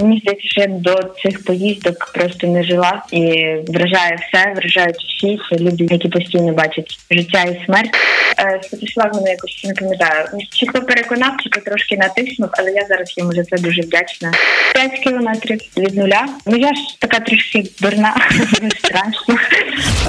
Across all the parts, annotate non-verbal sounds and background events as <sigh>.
Мені здається, що я до цих поїздок просто не жила і вражає все, вражають всі це люди, які постійно бачать життя і смерть. Е, Святослав мене якось не пам'ятаю. Чи хто переконав, чи хто трошки натиснув, але я зараз йому за це дуже вдячна. П'ять кілометрів від нуля. Ну я ж така трішки дурна, <laughs> страшно.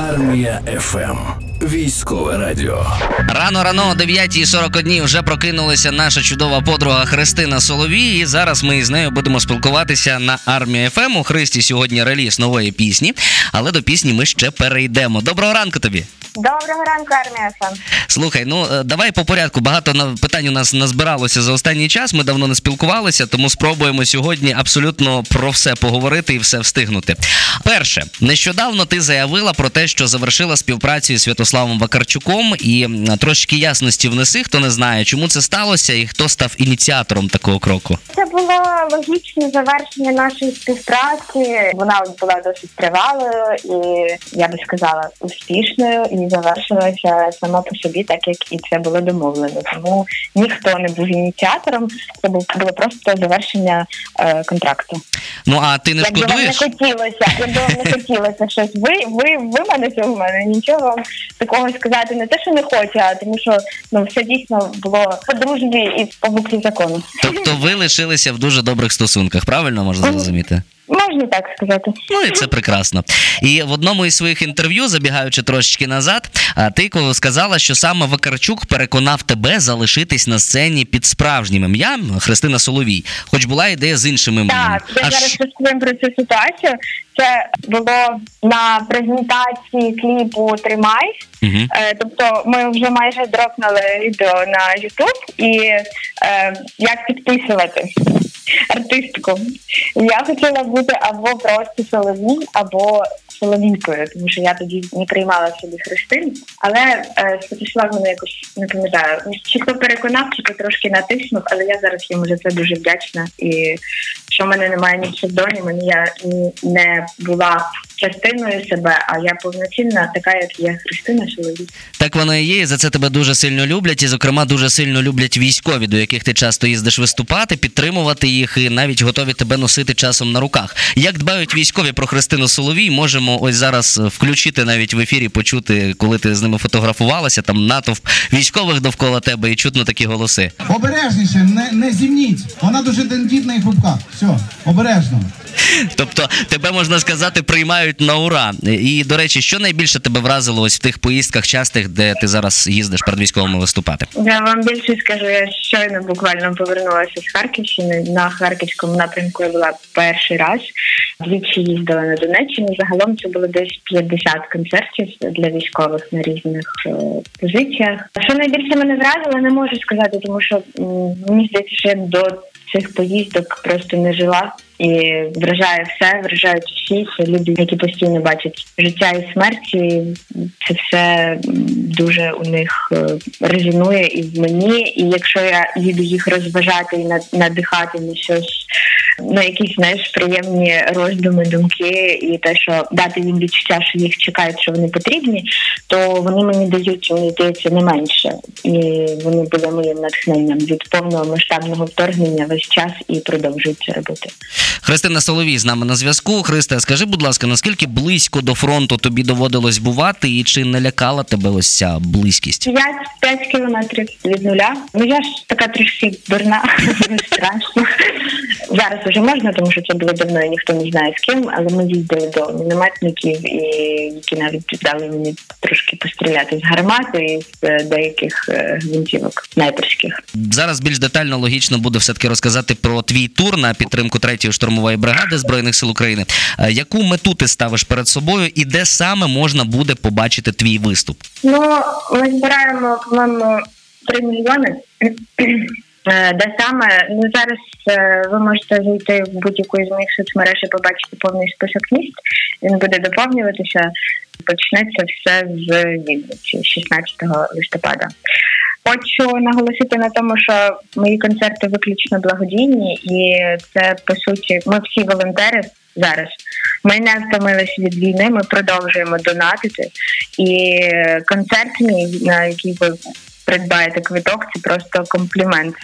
Армія ФМ. Військове радіо. Рано рано о 9.41 вже прокинулася наша чудова подруга Христина Соловій. І зараз ми з нею будемо спілкуватися на армії ФМ. У Христі сьогодні реліз нової пісні, але до пісні ми ще перейдемо. Доброго ранку тобі. Доброго ранку, армія сам. Слухай, ну е, давай по порядку. Багато на- питань у нас назбиралося за останній час. Ми давно не спілкувалися, тому спробуємо сьогодні абсолютно про все поговорити і все встигнути. Перше, нещодавно ти заявила про те, що завершила співпрацю із Святославом Вакарчуком, і трошки ясності внеси, хто не знає, чому це сталося і хто став ініціатором такого кроку. Це було логічне завершення нашої співпраці. Вона була досить тривалою і я би сказала успішною, і завершилася сама по собі, так як і це було домовлено. Тому ніхто не був ініціатором. Це було просто завершення е, контракту. Ну а ти не Якби вам не шкодуєш? хотілося, якби вам не хотілося щось. Ви, ви, ви мене в мене нічого вам такого сказати. Не те, що не хочу, а тому що ну все дійсно було по дружбі і по букві закону. Тобто ви лишилися в дуже добрих стосунках, правильно можна зрозуміти? Можна так сказати. Ну і це прекрасно. І в одному із своїх інтерв'ю, забігаючи трошечки назад, ти сказала, що саме Вакарчук переконав тебе залишитись на сцені під справжнім ім'ям Христина Соловій, хоч була ідея з іншим іменем. Так, я А зараз розповім про цю ситуацію. Це було на презентації кліпу Тримай. Е, тобто ми вже майже дропнули відео на YouTube і е, як підписувати артистку. Я хотіла бути або просто Соловій, або Соловійкою, тому що я тоді не приймала собі хрестин, Але е, мене якось не пам'ятаю. Чи хто переконав, чи хто трошки натиснув, але я зараз йому за це дуже вдячна. І що в мене немає ні псевдоніму, ні я не була частиною себе, а я повноцінна, така як є Христина Соловій. Так воно і є, і за це тебе дуже сильно люблять, і, зокрема, дуже сильно люблять військові, до яких ти часто їздиш виступати, підтримувати їх і навіть готові тебе носити часом на руках. Як дбають військові про Христину Соловій, можемо ось зараз включити навіть в ефірі, почути, коли ти з ними фотографувалася, там натовп військових довкола тебе, і чутно такі голоси. Обережніше, не, не зімніть. Вона дуже тендітна і хрупка. Все, обережно. Тобто тебе можна сказати, приймають на ура. І до речі, що найбільше тебе вразило ось в тих поїздках частих, де ти зараз їздиш перед військовими виступати? Я вам більше скажу, я щойно буквально повернулася з Харківщини. На Харківському напрямку я була перший раз. Двічі їздила на Донеччину. Загалом це було десь 50 концертів для військових на різних е, позиціях. Що найбільше мене вразило, не можу сказати, тому що м, мені здається, що я до цих поїздок просто не жила. І вражає все, вражають всі це люди, які постійно бачать життя і смерть. І це все дуже у них е, резонує і в мені. І якщо я їду їх розважати і надихати на щось, на якісь знаєш приємні роздуми, думки, і те, що дати їм відчуття, що їх чекають, що вони потрібні, то вони мені дають мені здається не менше. І вони були моїм натхненням від повного масштабного вторгнення весь час і продовжують це робити. Христина Соловій з нами на зв'язку. Христе, скажи, будь ласка, наскільки близько до фронту тобі доводилось бувати, і чи не лякала тебе ось ця близькість? 5, 5 кілометрів від нуля. Ну я ж така трішки дурна, <laughs> страшно. Зараз вже можна, тому що це було давно і ніхто не знає з ким, але ми їздили до мінометників, і які навіть дали мені трошки постріляти з гармати і з е, деяких е, гвинтівок снайперських. Зараз більш детально логічно буде все таки розказати про твій тур на підтримку третьої штурмової бригади збройних сил України. Е, Яку мету ти ставиш перед собою, і де саме можна буде побачити твій виступ? Ну, ми збираємо, по-моєму, 3 мільйони. Е, Де саме ну зараз е, ви можете зайти в будь-яку із моїх соцмереж і побачити повний список міст. Він буде доповнюватися. Почнеться все з Вінниці, 16 листопада. Хочу наголосити на тому, що мої концерти виключно благодійні, і це по суті, ми всі волонтери зараз. Ми не втомилися від війни. Ми продовжуємо донатити. І концерт мій, на який ви придбаєте квиток, це просто комплімент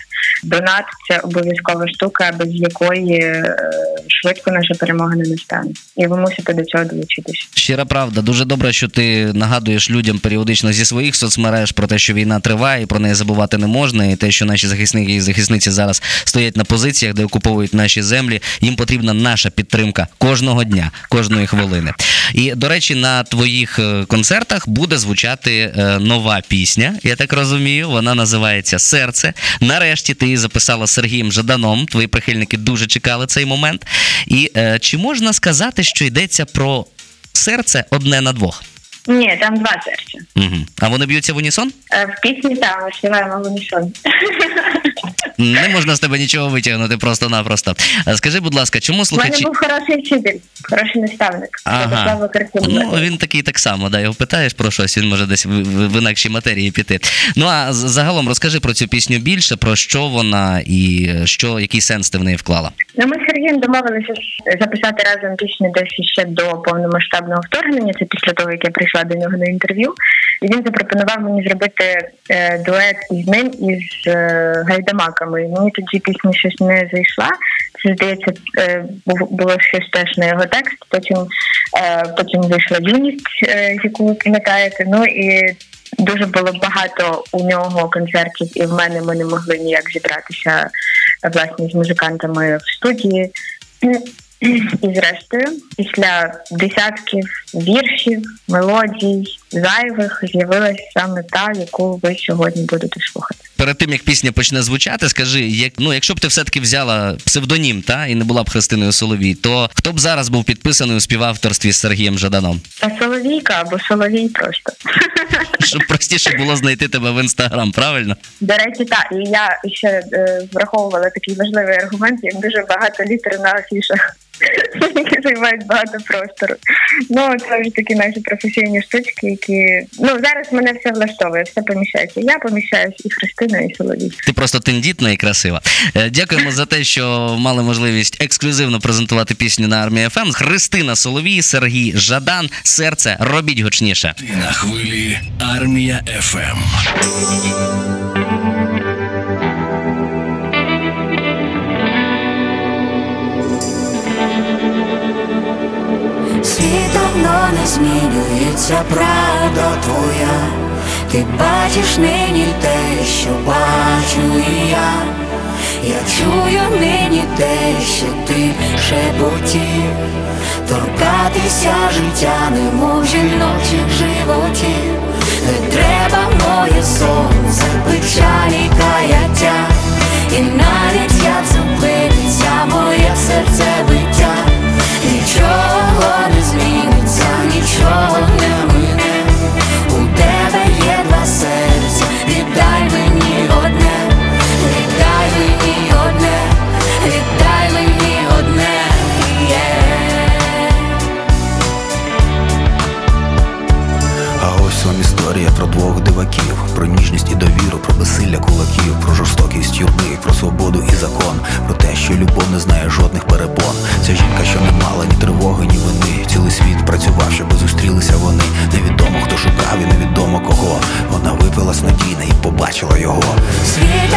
донат це обов'язкова штука, без якої е, швидко наша перемога не настане. І ви мусите до цього долучитися. Щира правда, дуже добре, що ти нагадуєш людям періодично зі своїх соцмереж про те, що війна триває, і про неї забувати не можна, і те, що наші захисники і захисниці зараз стоять на позиціях, де окуповують наші землі. Їм потрібна наша підтримка кожного дня, кожної хвилини. І до речі, на твоїх е, концертах буде звучати е, нова пісня. Я так розумію. Вона називається Серце. Нарешті ти її записала з Сергієм Жаданом. Твої прихильники дуже чекали цей момент. І е, чи можна сказати, що йдеться про серце одне на двох? Ні, там два серця. Угу. А вони б'ються в унісон? Е, В пісні там ми співаємо в унісон. Не можна з тебе нічого витягнути просто-напросто. Е, Скажи, будь ласка, чому У мене був хороший вчитель, хороший наставник. Ага. Ну, він такий так само, да, його питаєш про щось, він може десь в, в, в інакшій матерії піти. Ну а загалом розкажи про цю пісню більше, про що вона і е, що, який сенс ти в неї вклала. Ну, ми з Сергієм домовилися записати разом пісню десь ще до повномасштабного вторгнення. Це після того, як я прийшла до нього на інтерв'ю. І він запропонував мені зробити е, дует із ним із е, гайдамаками. І Мені тоді пісня щось не зайшла. Це здається, е, було щось теж на його текст. Потім, потім вийшла юність, яку ви пам'ятаєте. Ну і дуже було багато у нього концертів, і в мене ми не могли ніяк зібратися власне з музикантами в студії. І зрештою, після десятків віршів, мелодій, зайвих з'явилась саме та, яку ви сьогодні будете слухати. Перед тим як пісня почне звучати, скажи, як ну, якщо б ти все-таки взяла псевдонім, та і не була б Христиною Соловій, то хто б зараз був підписаний у співавторстві з Сергієм Жаданом? Та Соловійка або Соловій просто. <laughs> Щоб простіше було знайти тебе в інстаграм, правильно? До речі, так, і я ще е, враховувала такий важливий аргумент, як дуже багато літер на афішах. Які займають багато простору. Ну, це вже такі наші професійні штучки, які ну зараз мене все влаштовує, все поміщається. Я поміщаюсь і Христина, і Соловій. Ти просто тендітна і красива. Е, Дякуємо за те, що мали можливість ексклюзивно презентувати пісню на армії ФМ. Христина Соловій, Сергій Жадан. Серце робіть гучніше. Ти на хвилі Армія ФМ. Давно не змінюється, правда твоя. Ти бачиш нині те, що бачу і я. Я чую нині те, що ти шепотів Торкатися життя, немов жіночих животів Не треба моє сонце, печалі каяття І історія про двох диваків, про ніжність і довіру, про безсилля кулаків, про жорстокість юрби, про свободу і закон, про те, що любов не знає жодних перепон. Ця жінка, що не мала ні тривоги, ні вини. Цілий світ працював, щоб зустрілися вони. Невідомо хто шукав і невідомо кого. Вона випилась надійна і побачила його. Світ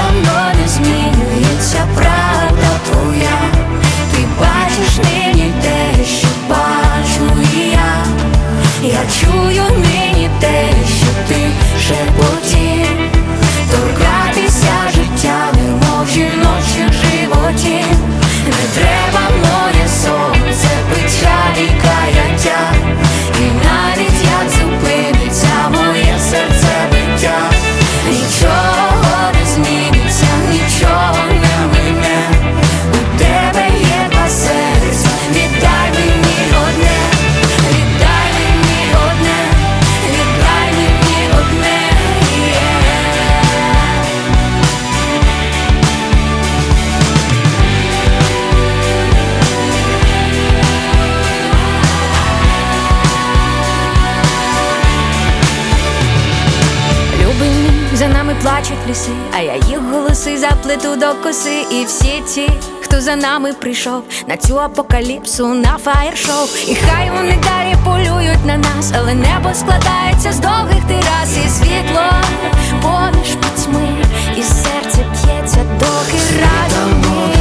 ліси, а я їх голоси заплету до коси. І всі ті, хто за нами прийшов на цю апокаліпсу, на фаєр-шоу. І хай вони далі полюють на нас, але небо складається з довгих терас і світло поміж пітьми, і серце п'ється доки разом ми